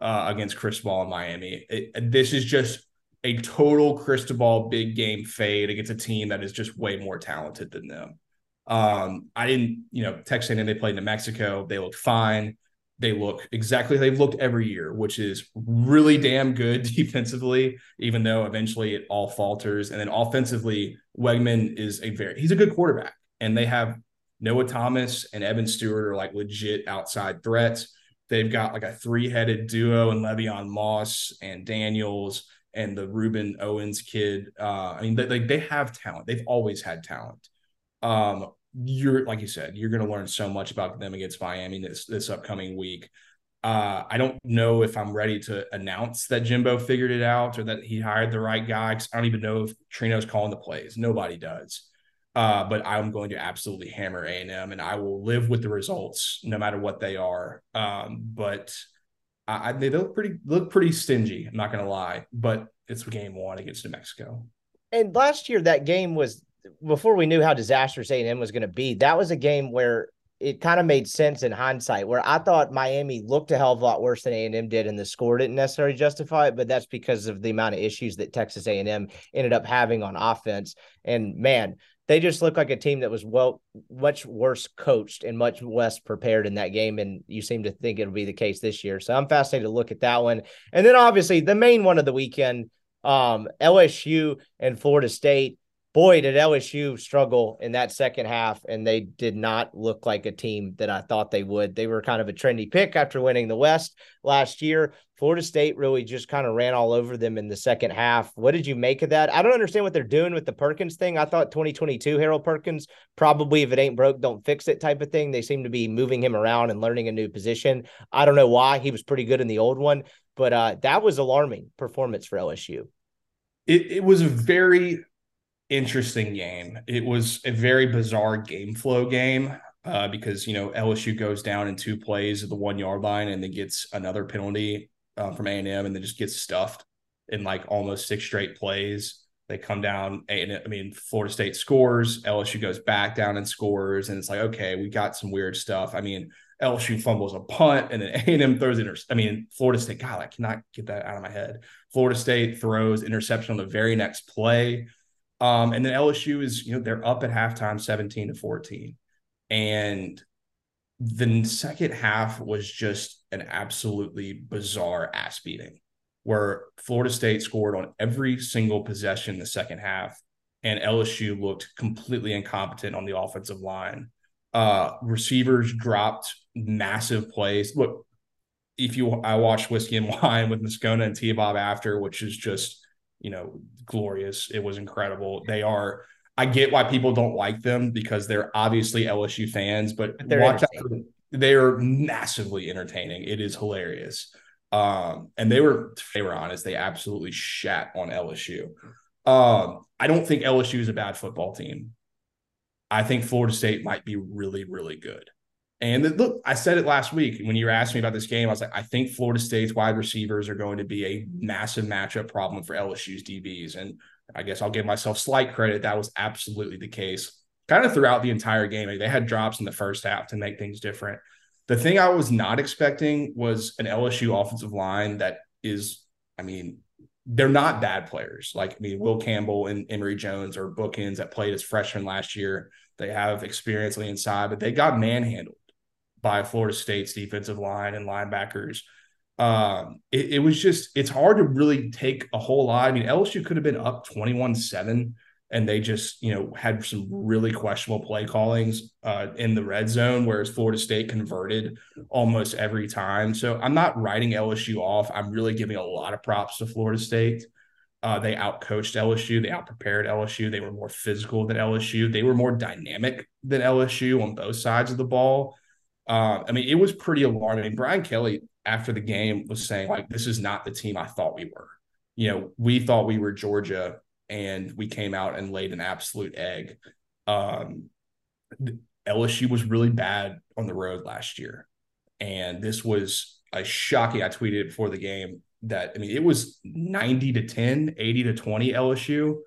uh, against Ball in Miami. It, this is just a total Cristobal big game fade against a team that is just way more talented than them. Um, I didn't, you know, Texas A&M they played in Mexico. They looked fine they look exactly they've looked every year, which is really damn good defensively, even though eventually it all falters. And then offensively, Weigman is a very he's a good quarterback, and they have Noah Thomas and Evan Stewart are like legit outside threats. They've got like a three-headed duo and Le'Veon Moss and Daniels and the Rueben Owens kid. Uh, I mean, they, they have talent. They've always had talent. Um, you're like you said, you're going to learn so much about them against Miami this this upcoming week. Uh, I don't know if I'm ready to announce that Jimbo figured it out or that he hired the right guy. I don't even know if Trino's calling the plays. Nobody does. Uh, but I'm going to absolutely hammer A&M, and I will live with the results no matter what they are. Um, but I, they look pretty look pretty stingy. I'm not to lie, but it's game one against New Mexico. And last year, that game was before we knew how disastrous A&M was going to be, that was a game where it kind of made sense in hindsight where I thought Miami looked a hell of a lot worse than A&M did and the score didn't necessarily justify it, but that's because of the amount of issues that Texas A&M ended up having on offense. And man, they just look like a team that was well much worse coached and much less prepared in that game and you seem to think it'll be the case this year. So I'm fascinated to look at that one. And then obviously the main one of the weekend um, LSU and Florida State boy, did LSU struggle in that second half, and they did not look like a team that I thought they would. They were kind of a trendy pick after winning the West last year. Florida State really just kind of ran all over them in the second half. What did you make of that? I don't understand what they're doing with the Perkins thing. I thought 2022 Harold Perkins probably if it ain't broke, don't fix it type of thing. They seem to be moving him around and learning a new position. I don't know why he was pretty good in the old one, but uh, that was alarming performance for LSU. It, it was a very interesting game. It was a very bizarre game flow game. uh, because you know LSU goes down in two plays at the one yard line and then gets another penalty uh, from A and M and then just gets stuffed in like almost six straight plays. They come down, and I mean, Florida State scores, LSU goes back down and scores, and it's like, okay, we got some weird stuff. I mean, LSU fumbles a punt, and then A&M throws inter. I mean, Florida State, God, I cannot get that out of my head. Florida State throws interception on the very next play, um, and then LSU is, you know, they're up at halftime, seventeen to fourteen, and the second half was just an absolutely bizarre ass beating where Florida State scored on every single possession in the second half, and LSU looked completely incompetent on the offensive line. Uh, receivers dropped massive plays. Look, if you I watched Whiskey and Wine with Moscona and T Bob after, which is just you know glorious. It was incredible. They are. I get why people don't like them because they're obviously LSU fans, but, but watch out. They are massively entertaining. It is hilarious. Um, and they were they were honest. They absolutely shat on LSU. Um, I don't think LSU is a bad football team. I think Florida State might be really, really good. And look, I said it last week when you were asking me about this game. I was like, I think Florida State's wide receivers are going to be a massive matchup problem for LSU's DBs. And I guess I'll give myself slight credit. That was absolutely the case. Kind of throughout the entire game. They had drops in the first half to make things different. The thing I was not expecting was an LSU offensive line that is, I mean, they're not bad players. Like, I mean, Will Campbell and Emery Jones are bookends that played as freshmen last year. They have experience on the inside, but they got manhandled by Florida State's defensive line and linebackers. Um, it, it was just, it's hard to really take a whole lot. I mean, LSU could have been up 21 7 and they just you know had some really questionable play callings uh, in the red zone, whereas Florida State converted almost every time. So I'm not writing LSU off. I'm really giving a lot of props to Florida State. Uh, they outcoached LSU. They outprepared LSU. They were more physical than LSU. They were more dynamic than LSU on both sides of the ball. Uh, I mean, it was pretty alarming. Brian Kelly after the game was saying like, "This is not the team I thought we were." You know, we thought we were Georgia and we came out and laid an absolute egg. Um, LSU was really bad on the road last year, and this was a shocking. I tweeted before the game that I mean it was 90 to 10, 80 to 20 LSU.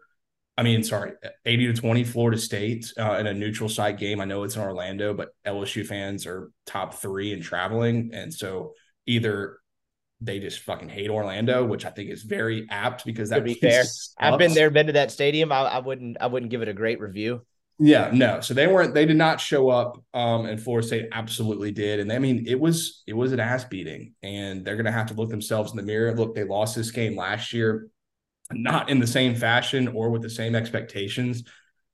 I mean, sorry, 80 to 20 Florida State uh, in a neutral site game. I know it's in Orlando, but LSU fans are top three in traveling. And so either they just fucking hate Orlando, which I think is very apt because that to be fair. Sucks. I've been there, been to that stadium. I, I, wouldn't, I wouldn't give it a great review. Yeah, no. So they weren't, they did not show up. Um, and Florida State absolutely did. And I mean, it was, it was an ass beating, and they're gonna have to look themselves in the mirror. Look, they lost this game last year, not in the same fashion or with the same expectations,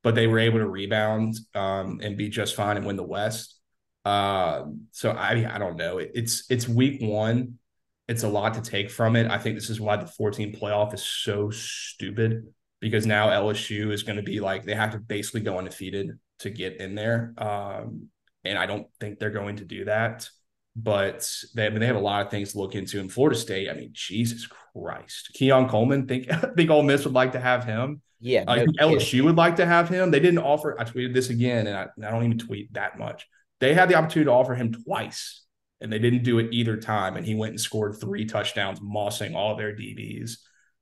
but they were able to rebound um, and be just fine and win the West. Uh, so I, I don't know. It, it's it's week one it's a lot to take from it. I think this is why the 14 playoff is so stupid because now LSU is going to be like they have to basically go undefeated to get in there. Um, and I don't think they're going to do that. But they, I mean, they have a lot of things to look into. In Florida State, I mean, Jesus Christ, Keon Coleman, think think Ole Miss would like to have him. Yeah, uh, no LSU would like to have him. They didn't offer. I tweeted this again, and I, I don't even tweet that much. They had the opportunity to offer him twice and they didn't do it either time. And he went and scored three touchdowns, mossing all their DBs.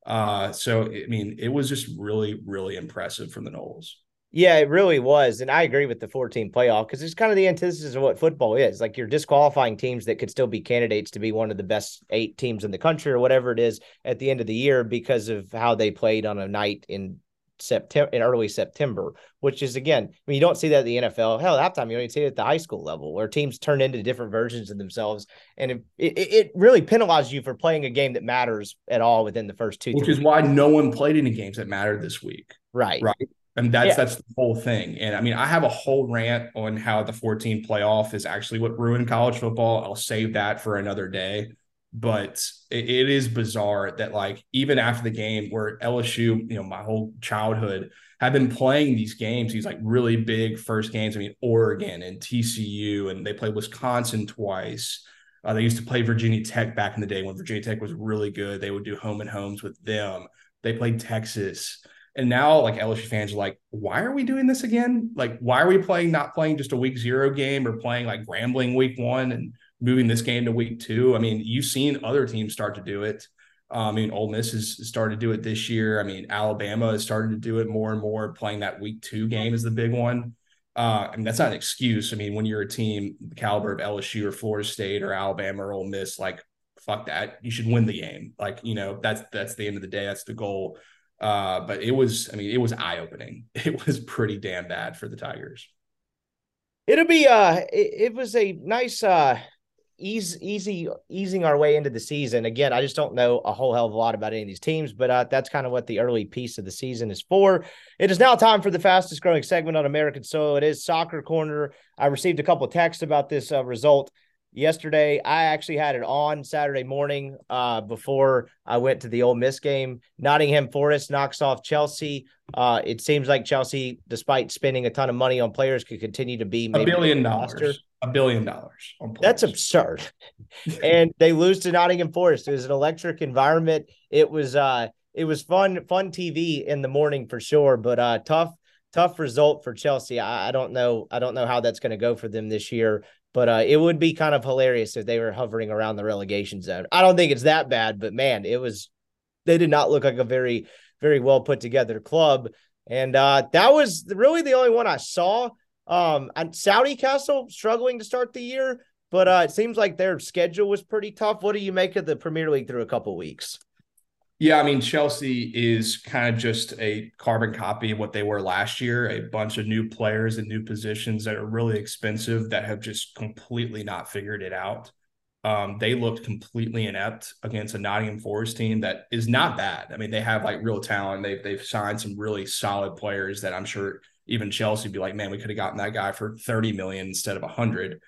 Uh, so I mean, it was just really, really impressive from the Noles. Yeah, it really was. And I agree with the 14 playoff because it's kind of the antithesis of what football is. Like you're disqualifying teams that could still be candidates to be one of the best eight teams in the country or whatever it is at the end of the year because of how they played on a night in September in early September, which is again, I mean, you don't see that at the NFL. Hell, halftime you only see it at the high school level where teams turn into different versions of themselves, and it, it, it really penalizes you for playing a game that matters at all within the first two. Which is weeks. why no one played any games that mattered this week. Right. Right. And that's yeah. that's the whole thing. And I mean, I have a whole rant on how the 14 playoff is actually what ruined college football. I'll save that for another day but it, it is bizarre that like even after the game where LSU, you know, my whole childhood have been playing these games, these like really big first games. I mean, Oregon and TCU, and they played Wisconsin twice. Uh, they used to play Virginia Tech back in the day when Virginia Tech was really good. They would do home and homes with them. They played Texas And now, like LSU fans are like, why are we doing this again? Like, why are we playing not playing just a week zero game or playing like Grambling week one and moving this game to week two? I mean, you've seen other teams start to do it. Um, I mean, Ole Miss has started to do it this year. I mean, Alabama has started to do it more and more, playing that week two game is the big one. Uh, I mean, that's not an excuse. I mean, when you're a team the caliber of LSU or Florida State or Alabama or Ole Miss, like fuck that, you should win the game. Like, you know, that's that's the end of the day. That's the goal. Uh, but it was, I mean, it was eye opening. It was pretty damn bad for the Tigers. It'll be uh it, it was a nice uh ease easy easing our way into the season. Again, I just don't know a whole hell of a lot about any of these teams, but uh, that's kind of what the early piece of the season is for. It is now time for the fastest growing segment on American soil. It is Soccer Corner. I received a couple texts about this uh, result yesterday. I actually had it on Saturday morning uh, before I went to the Ole Miss game. Nottingham Forest knocks off Chelsea. Uh, it seems like Chelsea, despite spending a ton of money on players, could continue to be a billion dollars. A billion dollars. That's absurd. and they lose to Nottingham Forest. It was an electric environment. It was uh it was fun, fun TV in the morning for sure, but uh tough, tough result for Chelsea. I, I don't know. I don't know how that's going to go for them this year. But uh, it would be kind of hilarious if they were hovering around the relegation zone. I don't think it's that bad, but man, it was. They did not look like a very, very well put together club, and uh, that was really the only one I saw. Um, and Saudi Castle struggling to start the year, but uh, it seems like their schedule was pretty tough. What do you make of the Premier League through a couple weeks? Yeah, I mean, Chelsea is kind of just a carbon copy of what they were last year a bunch of new players and new positions that are really expensive that have just completely not figured it out. Um, they looked completely inept against a Nottingham Forest team that is not bad. I mean, they have like real talent. They've they've signed some really solid players that I'm sure even Chelsea would be like, man, we could have gotten that guy for 30 million instead of 100.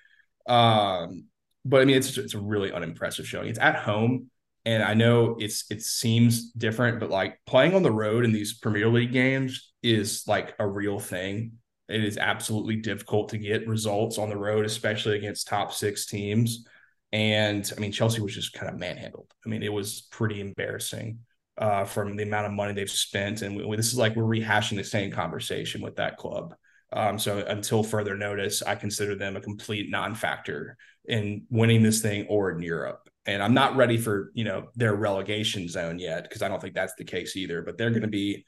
Um, but I mean, it's it's a really unimpressive showing. It's at home and I know it's it seems different, but like playing on the road in these Premier League games is like a real thing. It is absolutely difficult to get results on the road, especially against top six teams. And I mean, Chelsea was just kind of manhandled. I mean, it was pretty embarrassing uh, from the amount of money they've spent. And we, this is like we're rehashing the same conversation with that club. Um, so until further notice, I consider them a complete non-factor in winning this thing or in Europe and I'm not ready for you know their relegation zone yet because I don't think that's the case either. But they're going to be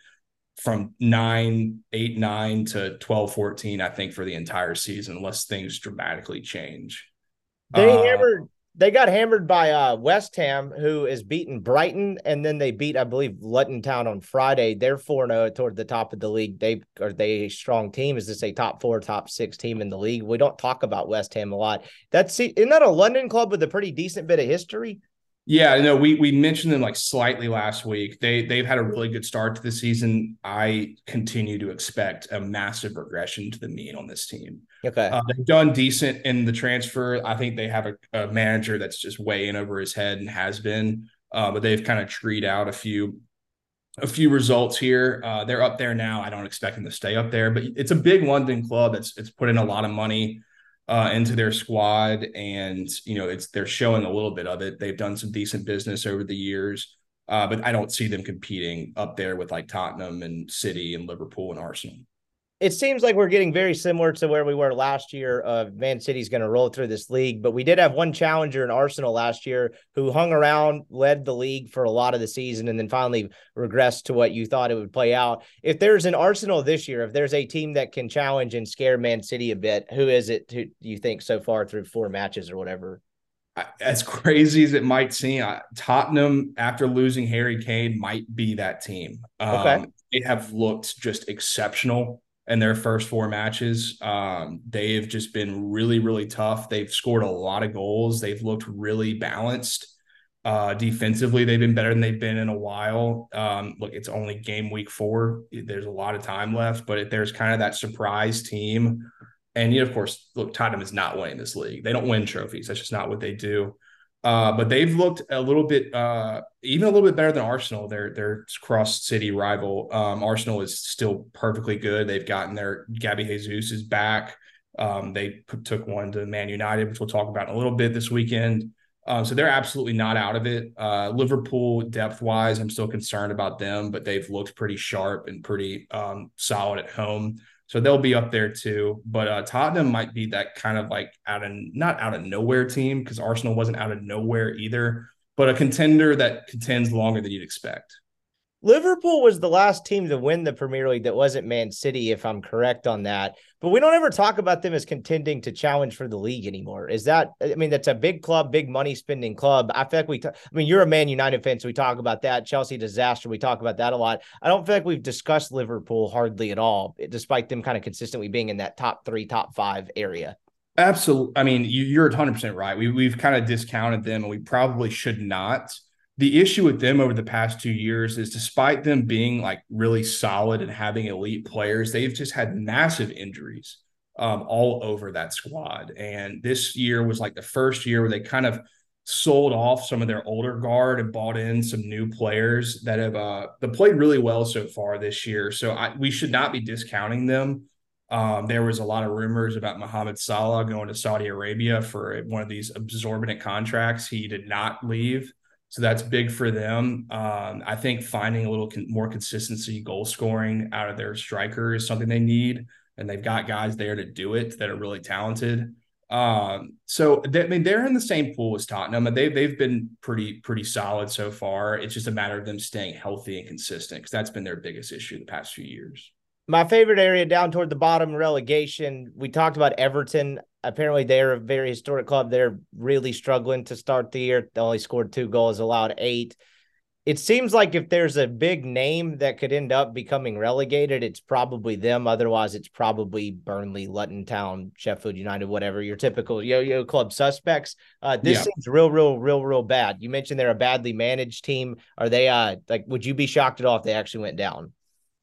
from nine, eight, nine to 12, 14, I think, for the entire season, unless things dramatically change. They uh, hammered they got hammered by uh, West Ham, who is beaten Brighton, and then they beat, I believe, Luton Town on Friday. They're 4 0 toward the top of the league. They are they a strong team? Is this a top four, top six team in the league? We don't talk about West Ham a lot. That's isn't that a London club with a pretty decent bit of history? Yeah, no, we we mentioned them like slightly last week. They they've had a really good start to the season. I continue to expect a massive regression to the mean on this team. Okay, uh, they've done decent in the transfer. I think they have a, a, manager that's just way in over his head and has been. Uh, but they've kind of treed out a few a few results here. Uh, they're up there now. I don't expect them to stay up there, but it's a big London club that's it's put in a lot of money uh, into their squad, and you know it's they're showing a little bit of it. They've done some decent business over the years, uh, but I don't see them competing up there with like Tottenham and City and Liverpool and Arsenal it seems like we're getting very similar to where we were last year. Uh, Man City's going to roll through this league, but we did have one challenger in Arsenal last year who hung around, led the league for a lot of the season, and then finally regressed to what you thought it would play out. If there's an Arsenal this year, if there's a team that can challenge and scare Man City a bit, who is it? Who you think so far through four matches or whatever? As crazy as it might seem, Tottenham, after losing Harry Kane, might be that team. Um, okay. They have looked just exceptional in their first four matches. Um, they've just been really, really tough. They've scored a lot of goals. They've looked really balanced. Uh, defensively, they've been better than they've been in a while. Um, look, it's only game week four. There's a lot of time left, but there's kind of that surprise team. And you know, of course, look, Tottenham is not winning this league. They don't win trophies. That's just not what they do. Uh, but they've looked a little bit, uh, even a little bit better than Arsenal. Their their cross city rival. Um, Arsenal is still perfectly good. They've gotten their Gabby Jesus is back. Um, they took one to Man United, which we'll talk about in a little bit this weekend. Um, so they're absolutely not out of it. Uh, Liverpool, depth wise, I'm still concerned about them, but they've looked pretty sharp and pretty um, solid at home. So they'll be up there too. But uh, Tottenham might be that kind of like out of not out of nowhere team because Arsenal wasn't out of nowhere either, but a contender that contends longer than you'd expect. Liverpool was the last team to win the Premier League that wasn't Man City, if I'm correct on that. But we don't ever talk about them as contending to challenge for the league anymore. Is that, I mean, that's a big club, big money spending club. I feel like we, t- I mean, you're a Man United fan, so we talk about that. Chelsea disaster, we talk about that a lot. I don't feel like we've discussed Liverpool hardly at all, despite them kind of consistently being in that top three, top five area. Absolutely. I mean, you, are 100% right. We, we've kind of discounted them and we probably should not the issue with them over the past two years is despite them being like really solid and having elite players, they've just had massive injuries um, all over that squad. And this year was like the first year where they kind of sold off some of their older guard and bought in some new players that have uh, that played really well so far this year. So I, we should not be discounting them. Um, there was a lot of rumors about Mohamed Salah going to Saudi Arabia for one of these absorbent contracts. He did not leave. So that's big for them. Um, I think finding a little con- more consistency goal scoring out of their striker is something they need, and they've got guys there to do it that are really talented. Um, so they, I mean, they're in the same pool as Tottenham, and they've they've been pretty pretty solid so far. It's just a matter of them staying healthy and consistent because that's been their biggest issue the past few years my favorite area down toward the bottom relegation. We talked about Everton. Apparently, they're a very historic club. They're really struggling to start the year. They only scored two goals, allowed eight. It seems like if there's a big name that could end up becoming relegated, it's probably them. Otherwise, it's probably Burnley, Luton Town, Sheffield United, whatever your typical yo-yo club suspects. Uh, this yeah. seems real, real, real, real bad. You mentioned they're a badly managed team. Are they? Uh, like, would you be shocked at all if they actually went down?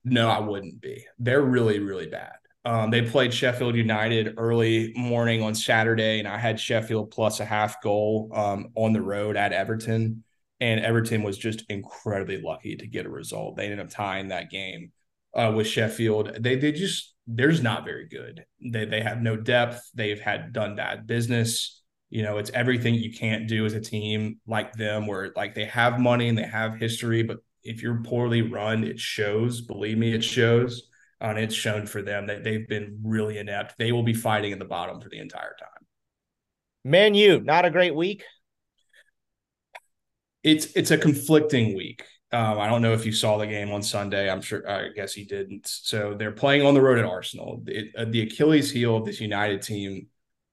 No, I wouldn't be. They're really, really bad. Um, they played Sheffield United early morning on Saturday, and I had Sheffield plus a half goal um, on the road at Everton. And Everton was just incredibly lucky to get a result. They ended up tying that game uh, with Sheffield. They they just there's not very good. They they have no depth. They've had done bad business. You know, it's everything you can't do as a team like them, where like they have money and they have history, but if you're poorly run, it shows. Believe me, it shows. And it's shown for them that they've been really inept. They will be fighting in the bottom for the entire time. Man, you not a great week. It's it's a conflicting week. Um, I don't know if you saw the game on Sunday. I'm sure. I guess he didn't. So they're playing on the road at Arsenal. It, uh, the Achilles heel of this United team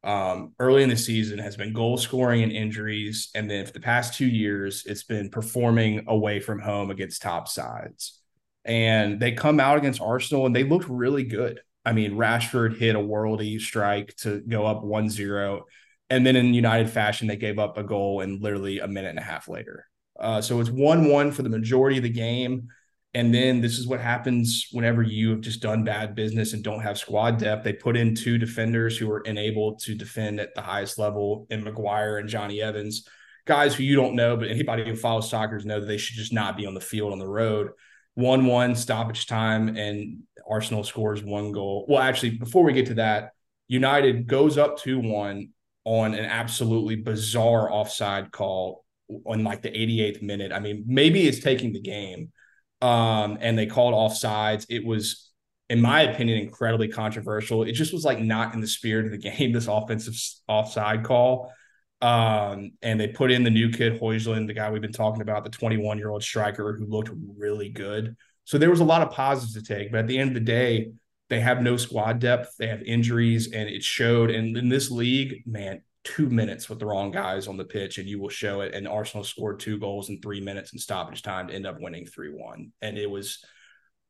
um, early in the season has been goal scoring and injuries. And then for the past two years, it's been performing away from home against top sides. And they come out against Arsenal and they looked really good. I mean, Rashford hit a worldy strike to go up 1 0. And then in United fashion, they gave up a goal in literally a minute and a half later. Uh, so it's 1 1 for the majority of the game. And then this is what happens whenever you have just done bad business and don't have squad depth. They put in two defenders who are unable to defend at the highest level in Maguire and Jonny Evans, guys who you don't know, but anybody who follows soccer knows that they should just not be on the field on the road. 1 1 stoppage time, and Arsenal scores one goal. Well, actually, before we get to that, United goes up 2 1 on an absolutely bizarre offside call on like the 88th minute. I mean, maybe it's taking the game um, and they called offsides. It was, in my opinion, incredibly controversial. It just was like not in the spirit of the game, this offensive offside call. Um, and they put in the new kid, Højlund, the guy we've been talking about, the 21 year old striker who looked really good. So there was a lot of positives to take. But at the end of the day, they have no squad depth, they have injuries, and it showed. And in this league, man, two minutes with the wrong guys on the pitch and you will show it. And Arsenal scored two goals in three minutes in stoppage time to end up winning 3 1. And it was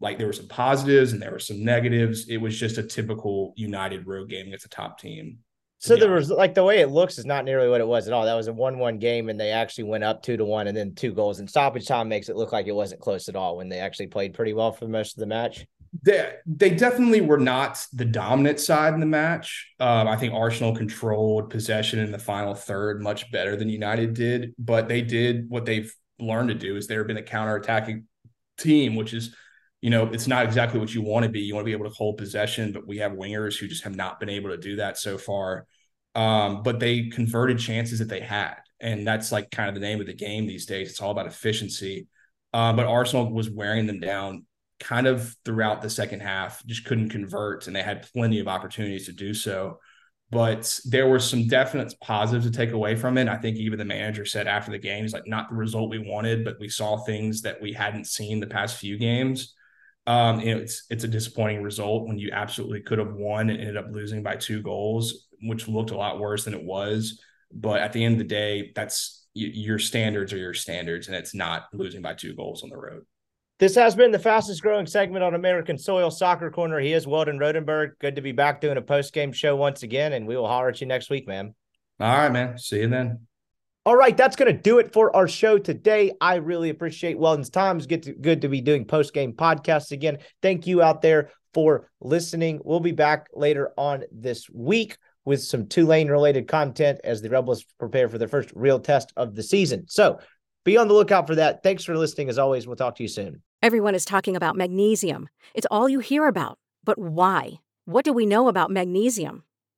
like there were some positives and there were some negatives. It was just a typical United road game against a top team. So there was like the way it looks is not nearly what it was at all. That was a one-one game, and they actually went up two to one, and then two goals. And stoppage time makes it look like it wasn't close at all when they actually played pretty well for most of the match they they definitely were not the dominant side in the match. Um, I think Arsenal controlled possession in the final third much better than United did, but they did what they've learned to do is they've been a counter-attacking team, which is, you know, it's not exactly what you want to be. You want to be able to hold possession, but we have wingers who just have not been able to do that so far. Um, but they converted chances that they had. And that's like kind of the name of the game these days. It's all about efficiency. Uh, but Arsenal was wearing them down kind of throughout the second half, just couldn't convert, and they had plenty of opportunities to do so. But there were some definite positives to take away from it. I think even the manager said after the game, he's like, not the result we wanted, but we saw things that we hadn't seen the past few games. Um, you know, it's it's a disappointing result when you absolutely could have won and ended up losing by two goals, which looked a lot worse than it was. But at the end of the day, that's your standards are your standards, and it's not losing by two goals on the road. This has been the fastest growing segment on American Soil Soccer Corner. He is Weldon Rodenberg. Good to be back doing a post game show once again, and we will holler at you next week, man. All right, man. See you then. All right, that's going to do it for our show today. I really appreciate Weldon's time. It's good to, good to be doing post game podcasts again. Thank you out there for listening. We'll be back later on this week with some Tulane related content as the Rebels prepare for their first real test of the season. So be on the lookout for that. Thanks for listening. As always, we'll talk to you soon. Everyone is talking about magnesium. It's all you hear about. But why? What do we know about magnesium?